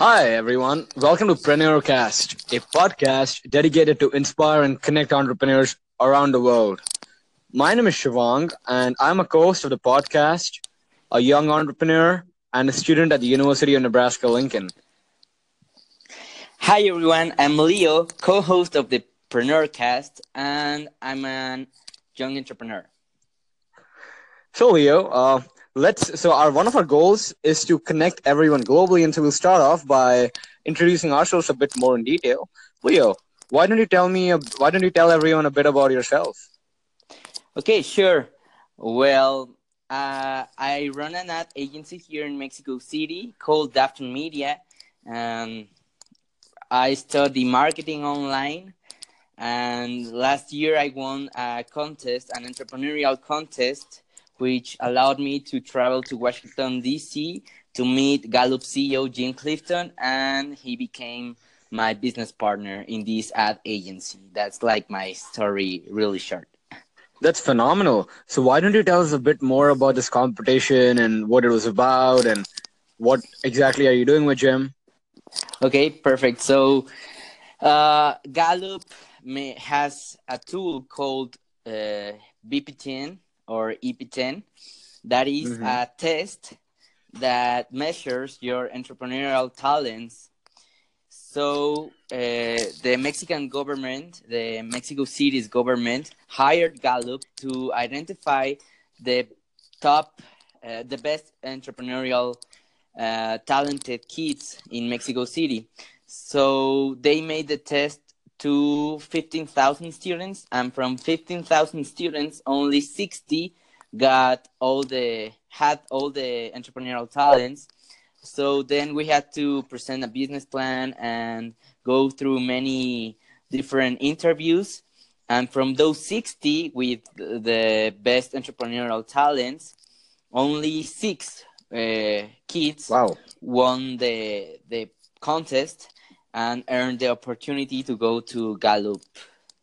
Hi, everyone. Welcome to Preneurcast, a podcast dedicated to inspire and connect entrepreneurs around the world. My name is Shivang, and I'm a co host of the podcast, a young entrepreneur, and a student at the University of Nebraska Lincoln. Hi, everyone. I'm Leo, co host of the Preneurcast, and I'm an young entrepreneur. So, Leo, uh, let's so our one of our goals is to connect everyone globally and so we'll start off by introducing ourselves a bit more in detail. Leo why don't you tell me why don't you tell everyone a bit about yourself? Okay sure. Well uh, i run an ad agency here in mexico city called dafton media and i study marketing online. And last year i won a contest an entrepreneurial contest which allowed me to travel to Washington, D.C. to meet Gallup CEO Jim Clifton, and he became my business partner in this ad agency. That's like my story, really short. That's phenomenal. So, why don't you tell us a bit more about this competition and what it was about, and what exactly are you doing with Jim? Okay, perfect. So, uh, Gallup may, has a tool called uh, BP10 or EP10. That is mm-hmm. a test that measures your entrepreneurial talents. So uh, the Mexican government, the Mexico City's government, hired Gallup to identify the top, uh, the best entrepreneurial uh, talented kids in Mexico City. So they made the test to 15,000 students, and from 15,000 students, only 60 got all the had all the entrepreneurial talents. So then we had to present a business plan and go through many different interviews. And from those 60 with the best entrepreneurial talents, only six uh, kids wow. won the the contest and earned the opportunity to go to Gallup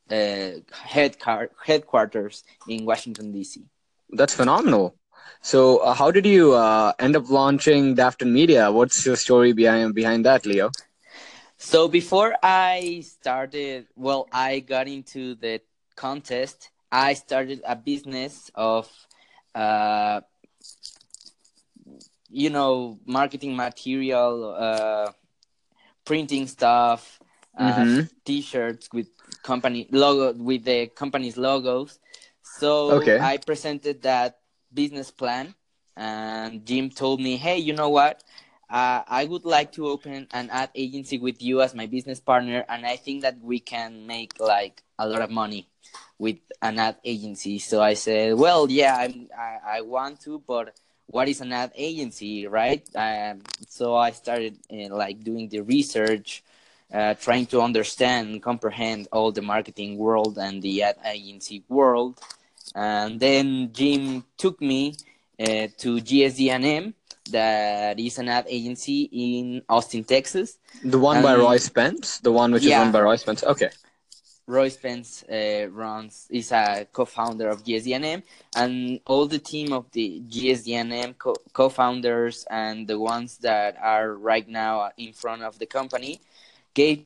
uh, headquarters in Washington D.C. That's phenomenal. So, uh, how did you uh, end up launching Dafton Media? What's your story behind behind that, Leo? So before I started, well, I got into the contest. I started a business of, uh, you know, marketing material, uh, printing stuff, uh, mm-hmm. t-shirts with company logo with the company's logos. So okay. I presented that business plan, and Jim told me, "Hey, you know what? Uh, I would like to open an ad agency with you as my business partner, and I think that we can make like a lot of money with an ad agency." So I said, "Well, yeah, I'm, I, I want to, but." What is an ad agency, right? Um, so I started uh, like doing the research, uh, trying to understand, comprehend all the marketing world and the ad agency world. And then Jim took me uh, to GSD&M, that is an ad agency in Austin, Texas. The one and, by Roy Spence, the one which yeah. is run by Roy Spence. Okay. Roy Spence uh, runs is a co-founder of GSD&M, all the team of the GSD&M co- co-founders and the ones that are right now in front of the company gave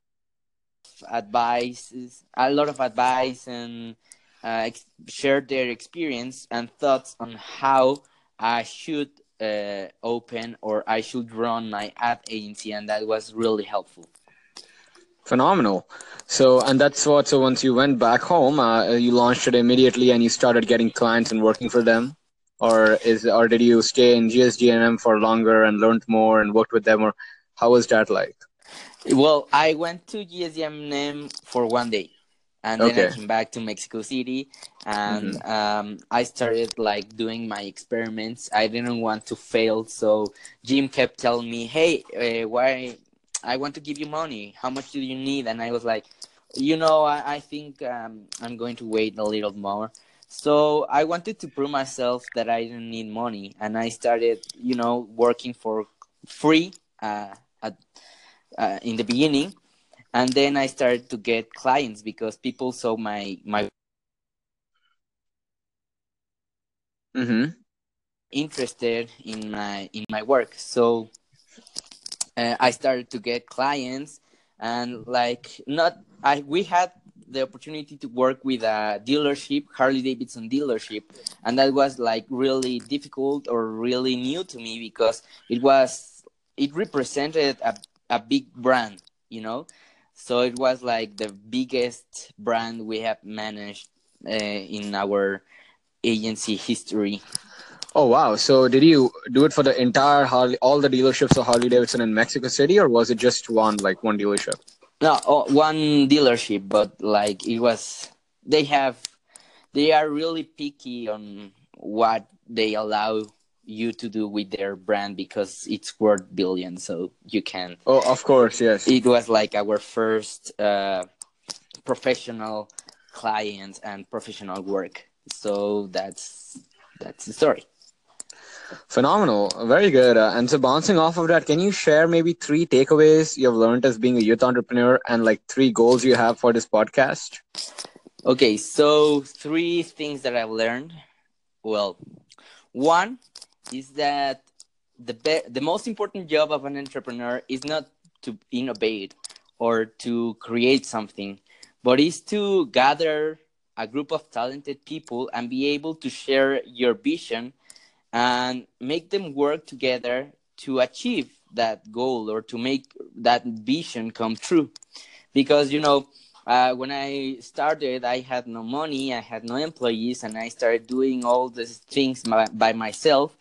advice, a lot of advice, and uh, ex- shared their experience and thoughts on how I should uh, open or I should run my ad agency, and that was really helpful. Phenomenal. So, and that's what. So, once you went back home, uh, you launched it immediately, and you started getting clients and working for them, or is, or did you stay in GSD&M for longer and learned more and worked with them, or how was that like? Well, I went to GSD&M for one day, and then okay. I came back to Mexico City, and mm-hmm. um, I started like doing my experiments. I didn't want to fail, so Jim kept telling me, "Hey, uh, why I want to give you money. How much do you need? And I was like, you know, I, I think um, I'm going to wait a little more. So I wanted to prove myself that I didn't need money, and I started, you know, working for free uh, at, uh, in the beginning, and then I started to get clients because people saw my my mm-hmm. interested in my in my work. So uh, I started to get clients, and like not I we had the opportunity to work with a dealership, Harley Davidson dealership, and that was like really difficult or really new to me because it was it represented a, a big brand, you know. So it was like the biggest brand we have managed uh, in our agency history. Oh wow! So did you do it for the entire Harley, all the dealerships of Harley Davidson in Mexico City, or was it just one, like one dealership? No, oh, one dealership, but like it was, they have, they are really picky on what they allow you to do with their brand because it's worth billions, so you can. Oh, of course, yes. It was like our first uh, professional client and professional work, so that's that's the story. Phenomenal. Very good. Uh, and so, bouncing off of that, can you share maybe three takeaways you've learned as being a youth entrepreneur and like three goals you have for this podcast? Okay, so three things that I've learned. Well, one is that the be- the most important job of an entrepreneur is not to innovate or to create something, but is to gather a group of talented people and be able to share your vision and make them work together to achieve that goal or to make that vision come true. Because you know uh, when i started i had no money i had no employees and i started doing all these things by, by myself.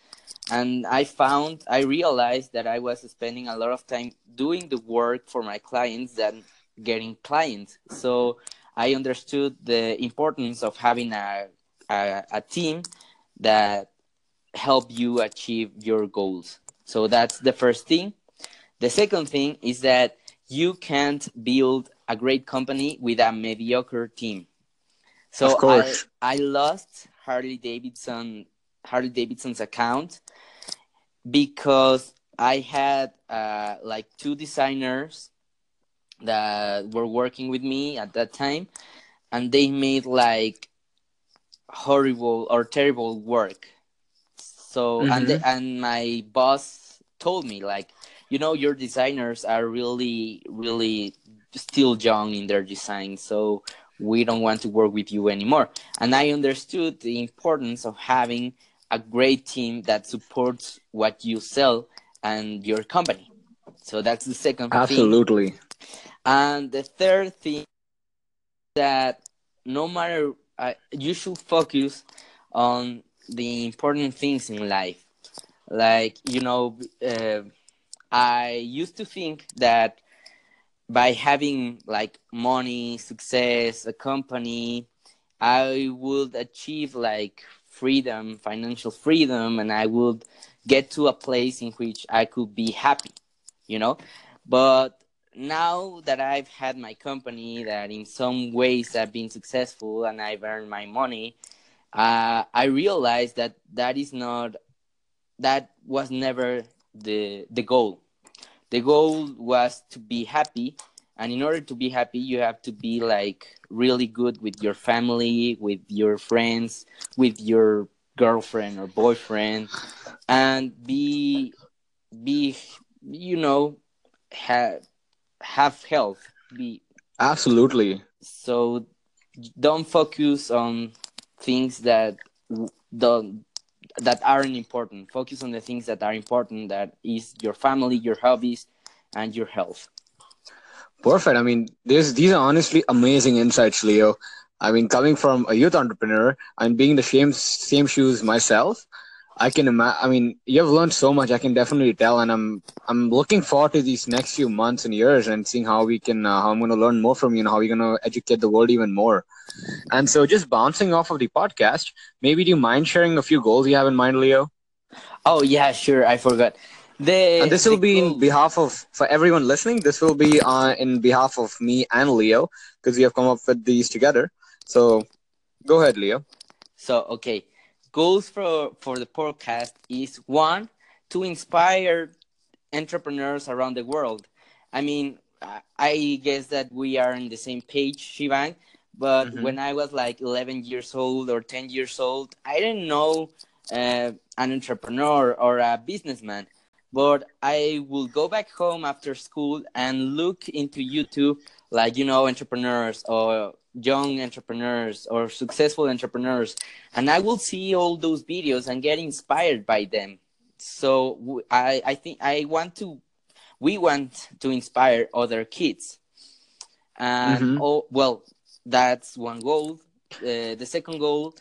And i found i realized that i was spending a lot of time doing the work for my clients than getting clients. So i understood the importance of having a, a, a team that help you achieve your goals. So that's the first thing. The second thing is that you can't build a great company with a mediocre team. So I, I lost Harley Davidson Harley Davidson's account because I had uh, like two designers that were working with me at that time, and they made like horrible or terrible work so mm-hmm. and the, and my boss told me like, you know, your designers are really really still young in their design, so we don't want to work with you anymore. And I understood the importance of having a great team that supports what you sell and your company. So that's the second Absolutely. Thing. And the third thing that no matter uh, you should focus on the important things in life. Like, you know, uh, I used to think that by having like money, success, a company, I would achieve like freedom, financial freedom, and I would get to a place in which I could be happy, you know? But now that I've had my company, that in some ways I've been successful and I've earned my money, uh, I realized that that is not that was never the the goal. The goal was to be happy, and in order to be happy, you have to be like really good with your family, with your friends, with your girlfriend or boyfriend, and be be you know have have health. Be absolutely. So don't focus on things that don't that aren't important. Focus on the things that are important. That is your family, your hobbies, and your health. Perfect. I mean, this these are honestly amazing insights, Leo. I mean, coming from a youth entrepreneur and being the same same shoes myself, I can imagine. I mean, you've learned so much. I can definitely tell, and I'm I'm looking forward to these next few months and years and seeing how we can uh, how I'm going to learn more from you and how we're going to educate the world even more. And so, just bouncing off of the podcast, maybe do you mind sharing a few goals you have in mind, Leo? Oh yeah, sure. I forgot. The, and this will be goals. in behalf of for everyone listening. This will be uh, in behalf of me and Leo because we have come up with these together. So, go ahead, Leo. So okay goals for for the podcast is one to inspire entrepreneurs around the world. I mean, I guess that we are on the same page, Shivang. But mm-hmm. when I was like 11 years old or 10 years old, I didn't know uh, an entrepreneur or a businessman. but I will go back home after school and look into YouTube, like you know, entrepreneurs or young entrepreneurs or successful entrepreneurs, and I will see all those videos and get inspired by them. So I I think I want to, we want to inspire other kids, and mm-hmm. oh well, that's one goal. Uh, the second goal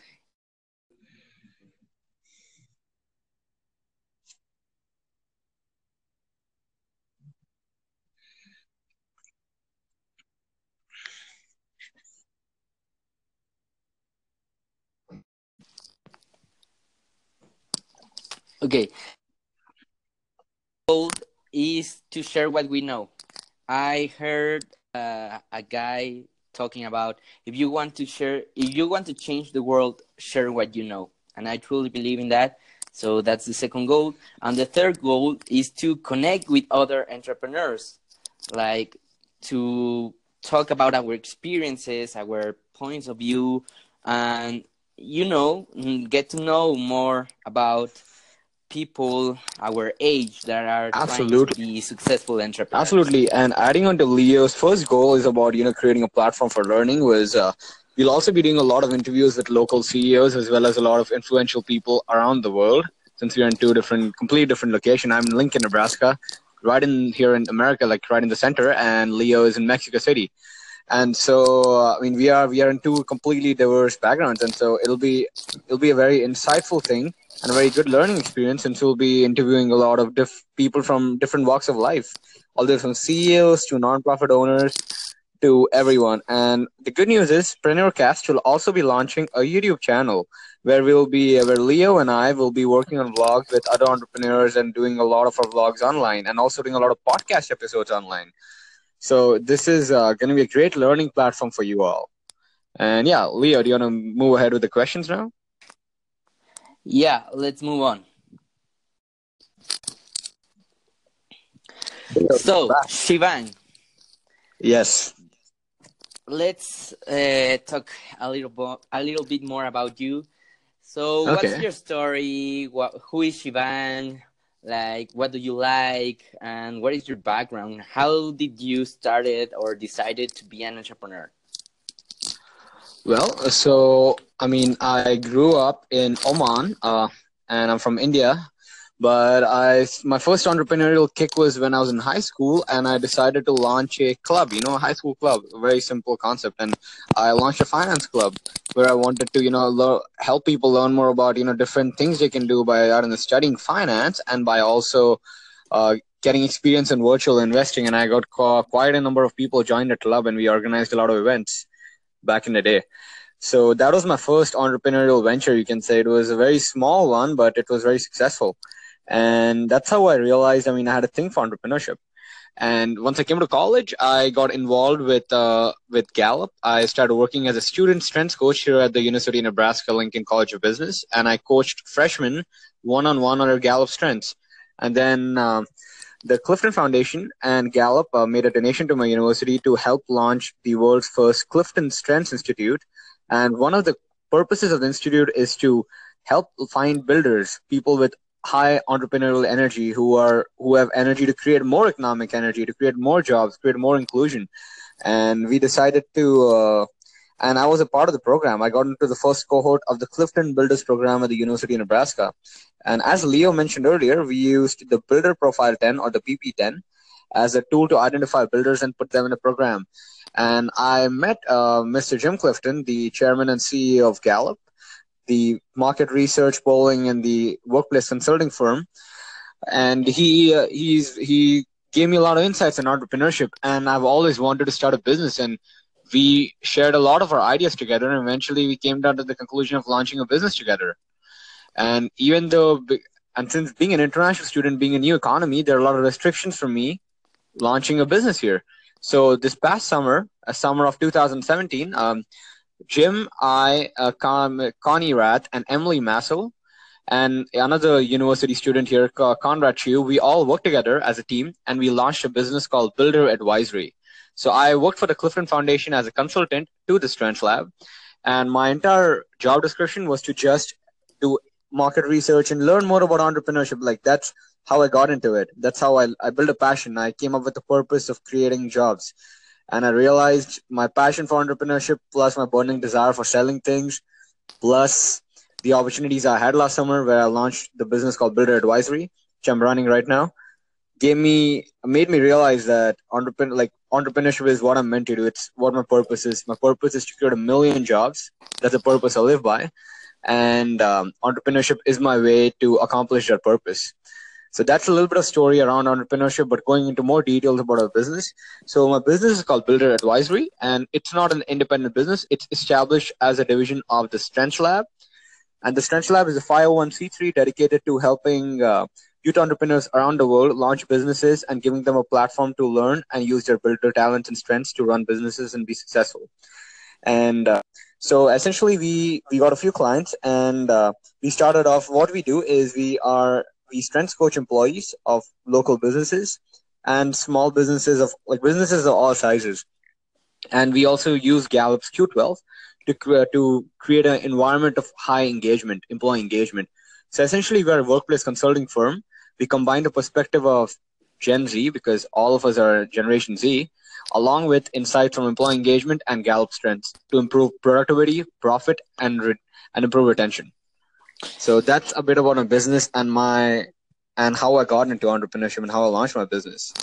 Okay. Goal is to share what we know. I heard uh, a guy talking about if you want to share, if you want to change the world, share what you know. And I truly believe in that. So that's the second goal. And the third goal is to connect with other entrepreneurs, like to talk about our experiences, our points of view, and you know, get to know more about people our age that are absolutely trying to be successful entrepreneurs. Absolutely, and adding on to Leo's first goal is about you know creating a platform for learning. Was uh, we'll also be doing a lot of interviews with local CEOs as well as a lot of influential people around the world. Since we are in two different, completely different location. I'm in Lincoln, Nebraska, right in here in America, like right in the center, and Leo is in Mexico City and so i mean we are we are in two completely diverse backgrounds and so it'll be it'll be a very insightful thing and a very good learning experience since we'll be interviewing a lot of diff- people from different walks of life all the way from ceos to nonprofit owners to everyone and the good news is preneurcast will also be launching a youtube channel where we'll be where leo and i will be working on vlogs with other entrepreneurs and doing a lot of our vlogs online and also doing a lot of podcast episodes online so this is uh, going to be a great learning platform for you all. And yeah, Leo, do you want to move ahead with the questions now? Yeah, let's move on. So, Shivan. Yes. Let's uh, talk a little bo- a little bit more about you. So, okay. what's your story? What, who is Shivan? like what do you like and what is your background how did you start it or decided to be an entrepreneur well so i mean i grew up in oman uh, and i'm from india but I, my first entrepreneurial kick was when I was in high school, and I decided to launch a club. You know, a high school club, a very simple concept. And I launched a finance club where I wanted to, you know, lo- help people learn more about, you know, different things they can do by out in studying finance and by also uh, getting experience in virtual investing. And I got quite a number of people joined the club, and we organized a lot of events back in the day. So that was my first entrepreneurial venture. You can say. It was a very small one, but it was very successful. And that's how i realized i mean i had a thing for entrepreneurship. And once i came to college i got involved with uh, with gallup. I started working as a student strengths coach here at the university of nebraska lincoln college of business. And i coached freshmen one-on-one on their gallup strengths. And then um, the clifton foundation and gallup uh, made a donation to my university to help launch the world's first clifton strengths institute. And one of the purposes of the institute is to help find builders people with high entrepreneurial energy who are who have energy to create more economic energy to create more jobs create more inclusion. And we decided to uh, and i was a part of the program. I got into the first cohort of the clifton builders program at the university of nebraska. And as leo mentioned earlier we used the builder profile 10 or the bp10 as a tool to identify builders and put them in a program. And i met uh, mr jim clifton the chairman and ceo of gallup the market research polling and the workplace consulting firm. And he uh, he's he gave me a lot of insights on entrepreneurship. And i've always wanted to start a business. And we shared a lot of our ideas together and eventually we came down to the conclusion of launching a business together and even though and since being an international student being a new economy there are a lot of restrictions for me launching a business here so this past summer a summer of 2017 um, Jim, I, uh, Con- Connie Rath, and Emily Massel, and another university student here, Conrad Chu, we all worked together as a team and we launched a business called Builder Advisory. So I worked for the Clifton Foundation as a consultant to the Strength Lab. And my entire job description was to just do market research and learn more about entrepreneurship. Like that's how I got into it. That's how I, I built a passion. I came up with the purpose of creating jobs. And I realized my passion for entrepreneurship plus my burning desire for selling things plus the opportunities I had last summer where I launched the business called Builder Advisory, which I'm running right now, gave me made me realize that entrepreneur like entrepreneurship is what I'm meant to do. It's what my purpose is. My purpose is to create a million jobs. That's the purpose I live by, and um, entrepreneurship is my way to accomplish that purpose. So that's a little bit of story around entrepreneurship, but going into more details about our business. So my business is called Builder Advisory, and it's not an independent business. It's established as a division of the Strengths Lab, and the Strengths Lab is a 501c3 dedicated to helping uh, youth entrepreneurs around the world launch businesses and giving them a platform to learn and use their builder talents and strengths to run businesses and be successful. And uh, so essentially, we we got a few clients, and uh, we started off. What we do is we are we strengths coach employees of local businesses and small businesses of like businesses of all sizes. And we also use Gallup's Q12 to, to create an environment of high engagement, employee engagement. So essentially, we're a workplace consulting firm. We combine the perspective of Gen Z, because all of us are Generation Z, along with insights from employee engagement and Gallup strengths to improve productivity, profit, and, re- and improve retention. So that's a bit about my business and my and how I got into entrepreneurship and how I launched my business.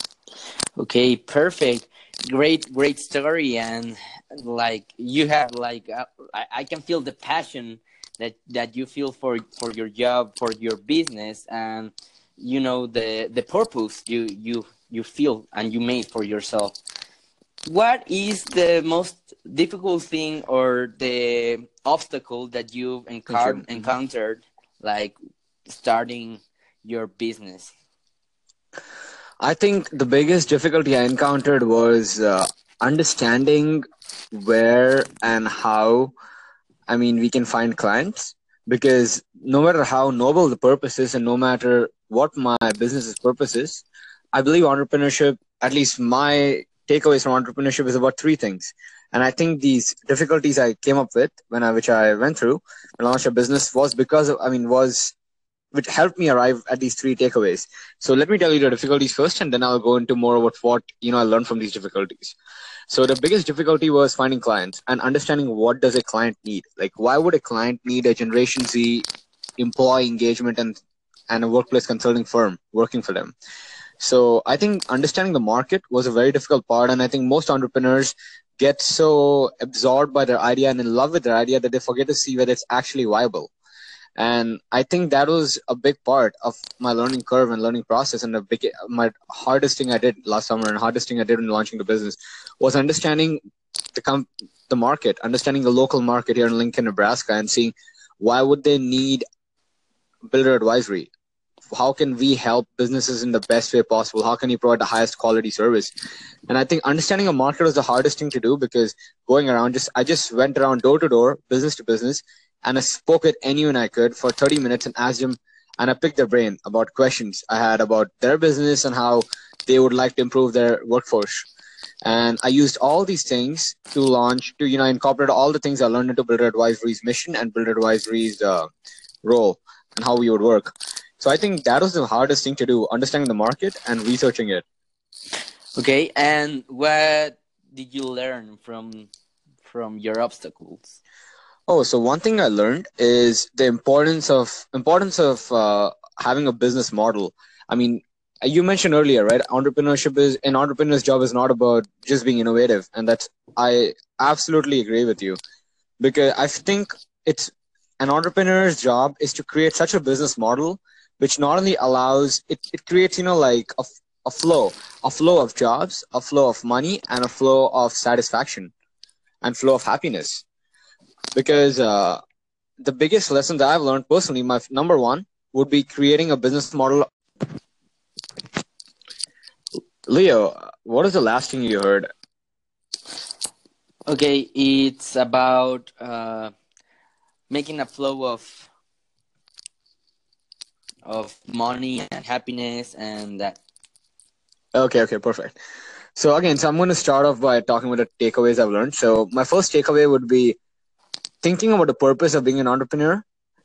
Okay, perfect. Great, great story. And like you have like uh, I, I can feel the passion that that you feel for for your job, for your business, and you know the the purpose you you you feel and you made for yourself. What is the most difficult thing or the obstacle that you've encountered, encountered like starting your business? I think the biggest difficulty I encountered was uh, understanding where and how, I mean, we can find clients because no matter how noble the purpose is and no matter what my business's purpose is, I believe entrepreneurship, at least my takeaways from entrepreneurship is about three things. And I think these difficulties I came up with when I, which I went through and launched a business was because of, I mean, was which helped me arrive at these three takeaways. So let me tell you the difficulties first, and then I'll go into more about what you know I learned from these difficulties. So the biggest difficulty was finding clients and understanding what does a client need. Like, why would a client need a Generation Z employee engagement and and a workplace consulting firm working for them? So I think understanding the market was a very difficult part, and I think most entrepreneurs get so absorbed by their idea and in love with their idea that they forget to see whether it's actually viable and i think that was a big part of my learning curve and learning process and the big my hardest thing i did last summer and hardest thing i did in launching the business was understanding the com- the market understanding the local market here in lincoln nebraska and seeing why would they need builder advisory how can we help businesses in the best way possible how can you provide the highest quality service and i think understanding a market was the hardest thing to do because going around just i just went around door to door business to business and I spoke with anyone I could for 30 minutes and asked them, and I picked their brain about questions I had about their business and how they would like to improve their workforce. And I used all these things to launch, to you know, incorporate all the things I learned into Builder Advisory's mission and Builder Advisory's uh, role and how we would work. So I think that was the hardest thing to do, understanding the market and researching it. Okay, and what did you learn from from your obstacles? Oh, so one thing I learned is the importance of importance of uh, having a business model. I mean, you mentioned earlier, right? Entrepreneurship is an entrepreneur's job is not about just being innovative, and that's I absolutely agree with you because I think it's an entrepreneur's job is to create such a business model which not only allows it, it creates you know like a, a flow a flow of jobs a flow of money and a flow of satisfaction and flow of happiness because uh, the biggest lesson that I've learned personally, my number one would be creating a business model. Leo, what is the last thing you heard? Okay, it's about uh, making a flow of of money and happiness and that. Okay, okay, perfect. So again, so I'm going to start off by talking about the takeaways I've learned. So my first takeaway would be thinking about the purpose of being an entrepreneur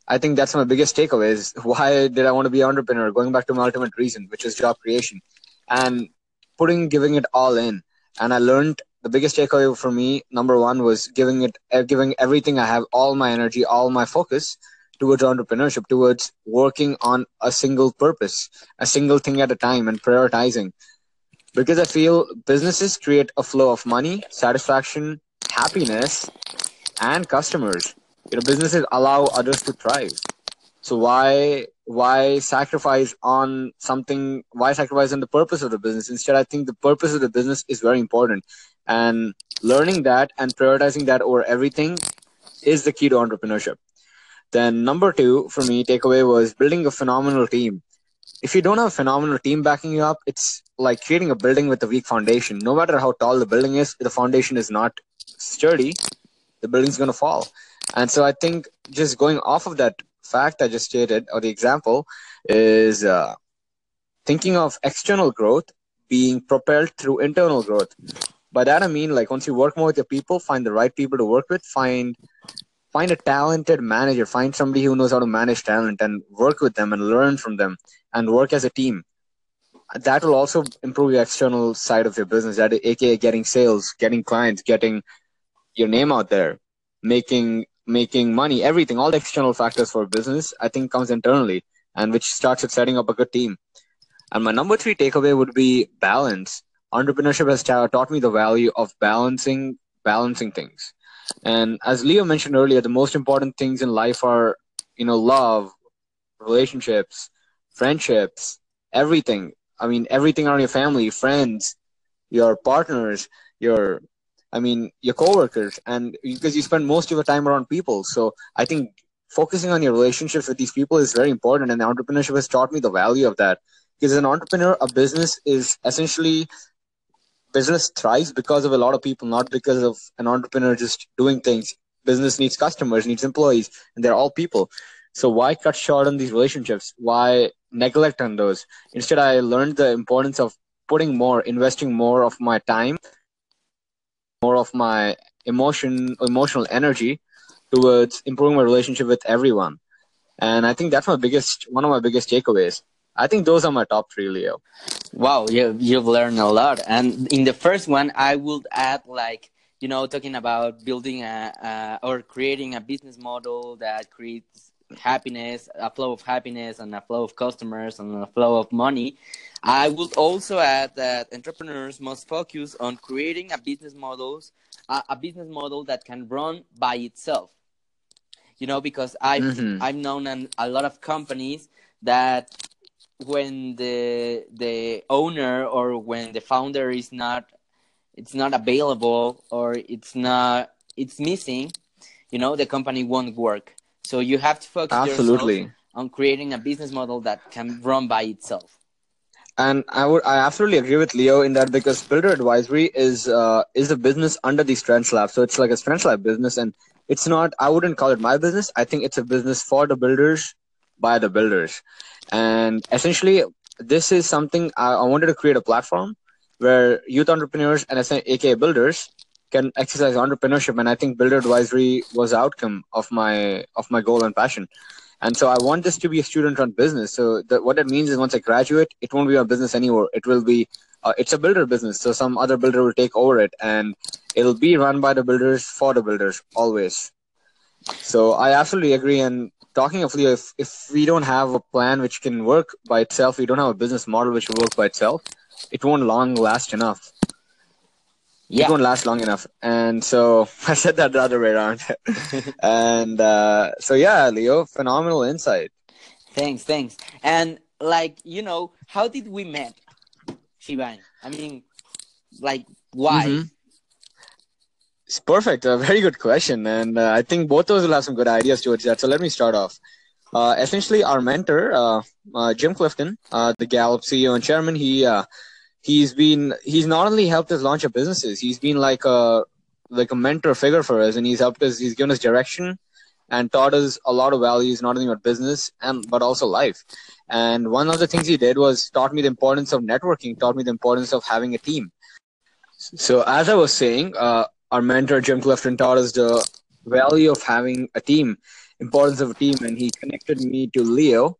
I think that's my biggest takeaway is why did I want to be an entrepreneur? Going back to my ultimate reason, which is job creation and putting, giving it all in. And I learned the biggest takeaway for me, number one, was giving it, giving everything I have, all my energy, all my focus towards entrepreneurship, towards working on a single purpose, a single thing at a time and prioritizing. Because I feel businesses create a flow of money, satisfaction, happiness, and customers. You know, businesses allow others to thrive. So why why sacrifice on something? Why sacrifice on the purpose of the business? Instead, I think the purpose of the business is very important, and learning that and prioritizing that over everything is the key to entrepreneurship. Then number two for me, takeaway was building a phenomenal team. If you don't have a phenomenal team backing you up, it's like creating a building with a weak foundation. No matter how tall the building is, if the foundation is not sturdy, the building's going to fall. And so I think just going off of that fact I just stated, or the example, is uh, thinking of external growth being propelled through internal growth. By that I mean, like once you work more with your people, find the right people to work with, find find a talented manager, find somebody who knows how to manage talent, and work with them and learn from them, and work as a team. That will also improve your external side of your business, that aka getting sales, getting clients, getting your name out there, making making money, everything, all the external factors for business, I think comes internally, and which starts with setting up a good team. And my number three takeaway would be balance. Entrepreneurship has taught me the value of balancing balancing things. And as Leo mentioned earlier, the most important things in life are, you know, love, relationships, friendships, everything. I mean, everything around your family, friends, your partners, your I mean, your coworkers, and because you spend most of your time around people. So I think focusing on your relationships with these people is very important, and entrepreneurship has taught me the value of that. Because as an entrepreneur, a business is essentially business thrives because of a lot of people, not because of an entrepreneur just doing things. Business needs customers, needs employees, and they're all people. So why cut short on these relationships? Why neglect on those? Instead, I learned the importance of putting more, investing more of my time more of my emotion emotional energy towards improving my relationship with everyone and i think that's my biggest one of my biggest takeaways i think those are my top three leo wow you, you've learned a lot and in the first one i would add like you know talking about building a, a or creating a business model that creates happiness a flow of happiness and a flow of customers and a flow of money I would also add that entrepreneurs must focus on creating a business models a, a business model that can run by itself. You know, because I've mm-hmm. I've known an, a lot of companies that when the the owner or when the founder is not it's not available or it's not it's missing, you know, the company won't work. So you have to focus Absolutely. on creating a business model that can run by itself and I would I absolutely agree with Leo in that because Builder Advisory is uh, is a business under the Strengths Lab, so it's like a Strengths Lab business, and it's not. I wouldn't call it my business. I think it's a business for the builders by the builders, and essentially this is something I, I wanted to create a platform where youth entrepreneurs and aka builders can exercise entrepreneurship, and I think Builder Advisory was the outcome of my of my goal and passion. And so I want this to be a student-run business. So the, what that means is once I graduate, it won't be a business anymore. It will be, uh, it's a builder business. So some other builder will take over it, and it'll be run by the builders for the builders always. So I absolutely agree. And talking of Leo, if if we don't have a plan which can work by itself, we don't have a business model which will work by itself, it won't long last enough yeah. it won't last long enough. And so I said that the other way around. and uh, so yeah, Leo, phenomenal insight. Thanks, thanks. And like you know, how did we met, Shivan? I mean, like why? Mm-hmm. It's perfect. A very good question, and uh, I think both of us will have some good ideas towards that. So let me start off. Uh, essentially, our mentor, uh, uh, Jim Clifton, uh, the Gallup CEO and chairman, he he's been he's not only helped us launch our businesses, he's been like a like a mentor figure for us, and he's helped us. He's given us direction and taught us a lot of values, not only about business and but also life. And one of the things he did was taught me the importance of networking, taught me the importance of having a team. So as I was saying, uh, our mentor Jim Clifton taught us the value of having a team importance of a team, and he connected me to Leo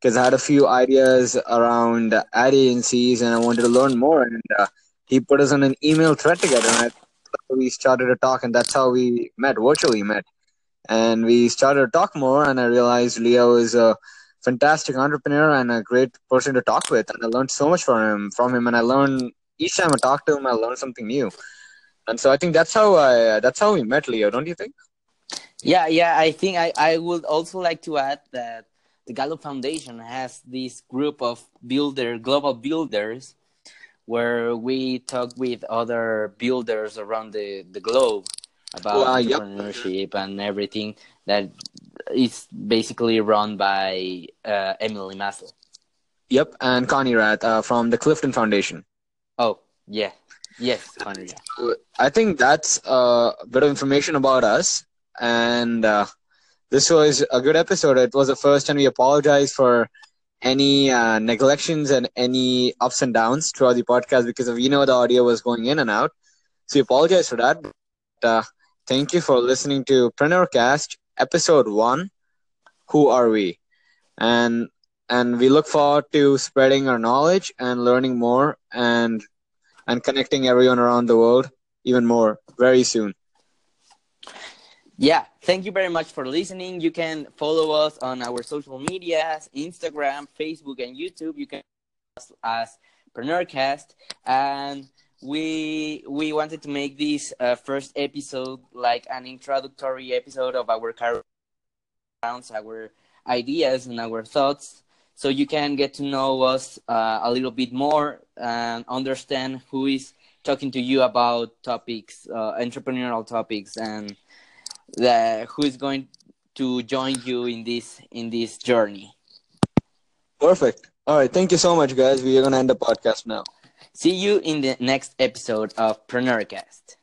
because I had a few ideas around ad agencies and I wanted to learn more. And uh, he put us on an email thread together, and I, we started to talk, and that's how we met, virtually met. And we started to talk more, and I realized Leo is a fantastic entrepreneur and a great person to talk with. And I learned so much from him, from him, and I learned each time I talk to him, I learn something new. And so I think that's how I that's how we met, Leo. Don't you think? Yeah, yeah. I think I I would also like to add that the Gallup Foundation has this group of builder global builders where we talk with other builders around the, the globe about well, entrepreneurship yep. and everything that is basically run by uh, Emily Massel. Yep, and Connie Rath uh, from the Clifton Foundation. Oh, yeah. Yes, Connie. I think that's a bit of information about us. And uh, this was a good episode. It was the first, and we apologize for any uh, neglections and any ups and downs throughout the podcast because we know the audio was going in and out. So we apologize for that. But, uh, thank you for listening to Preneurcast episode one. Who are we? And and we look forward to spreading our knowledge and learning more and and connecting everyone around the world even more very soon. Yeah, thank you very much for listening. You can follow us on our social medias Instagram, Facebook, and YouTube. You can us as Preneurcast. And we we wanted to make this uh, first episode like an introductory episode of our career, our ideas, and our thoughts. So you can get to know us uh, a little bit more and understand who is talking to you about topics, uh, entrepreneurial topics, and that who is going to join you in this in this journey. Perfect. All right. Thank you so much, guys. We are gonna end the podcast now. See you in the next episode of Preneurcast.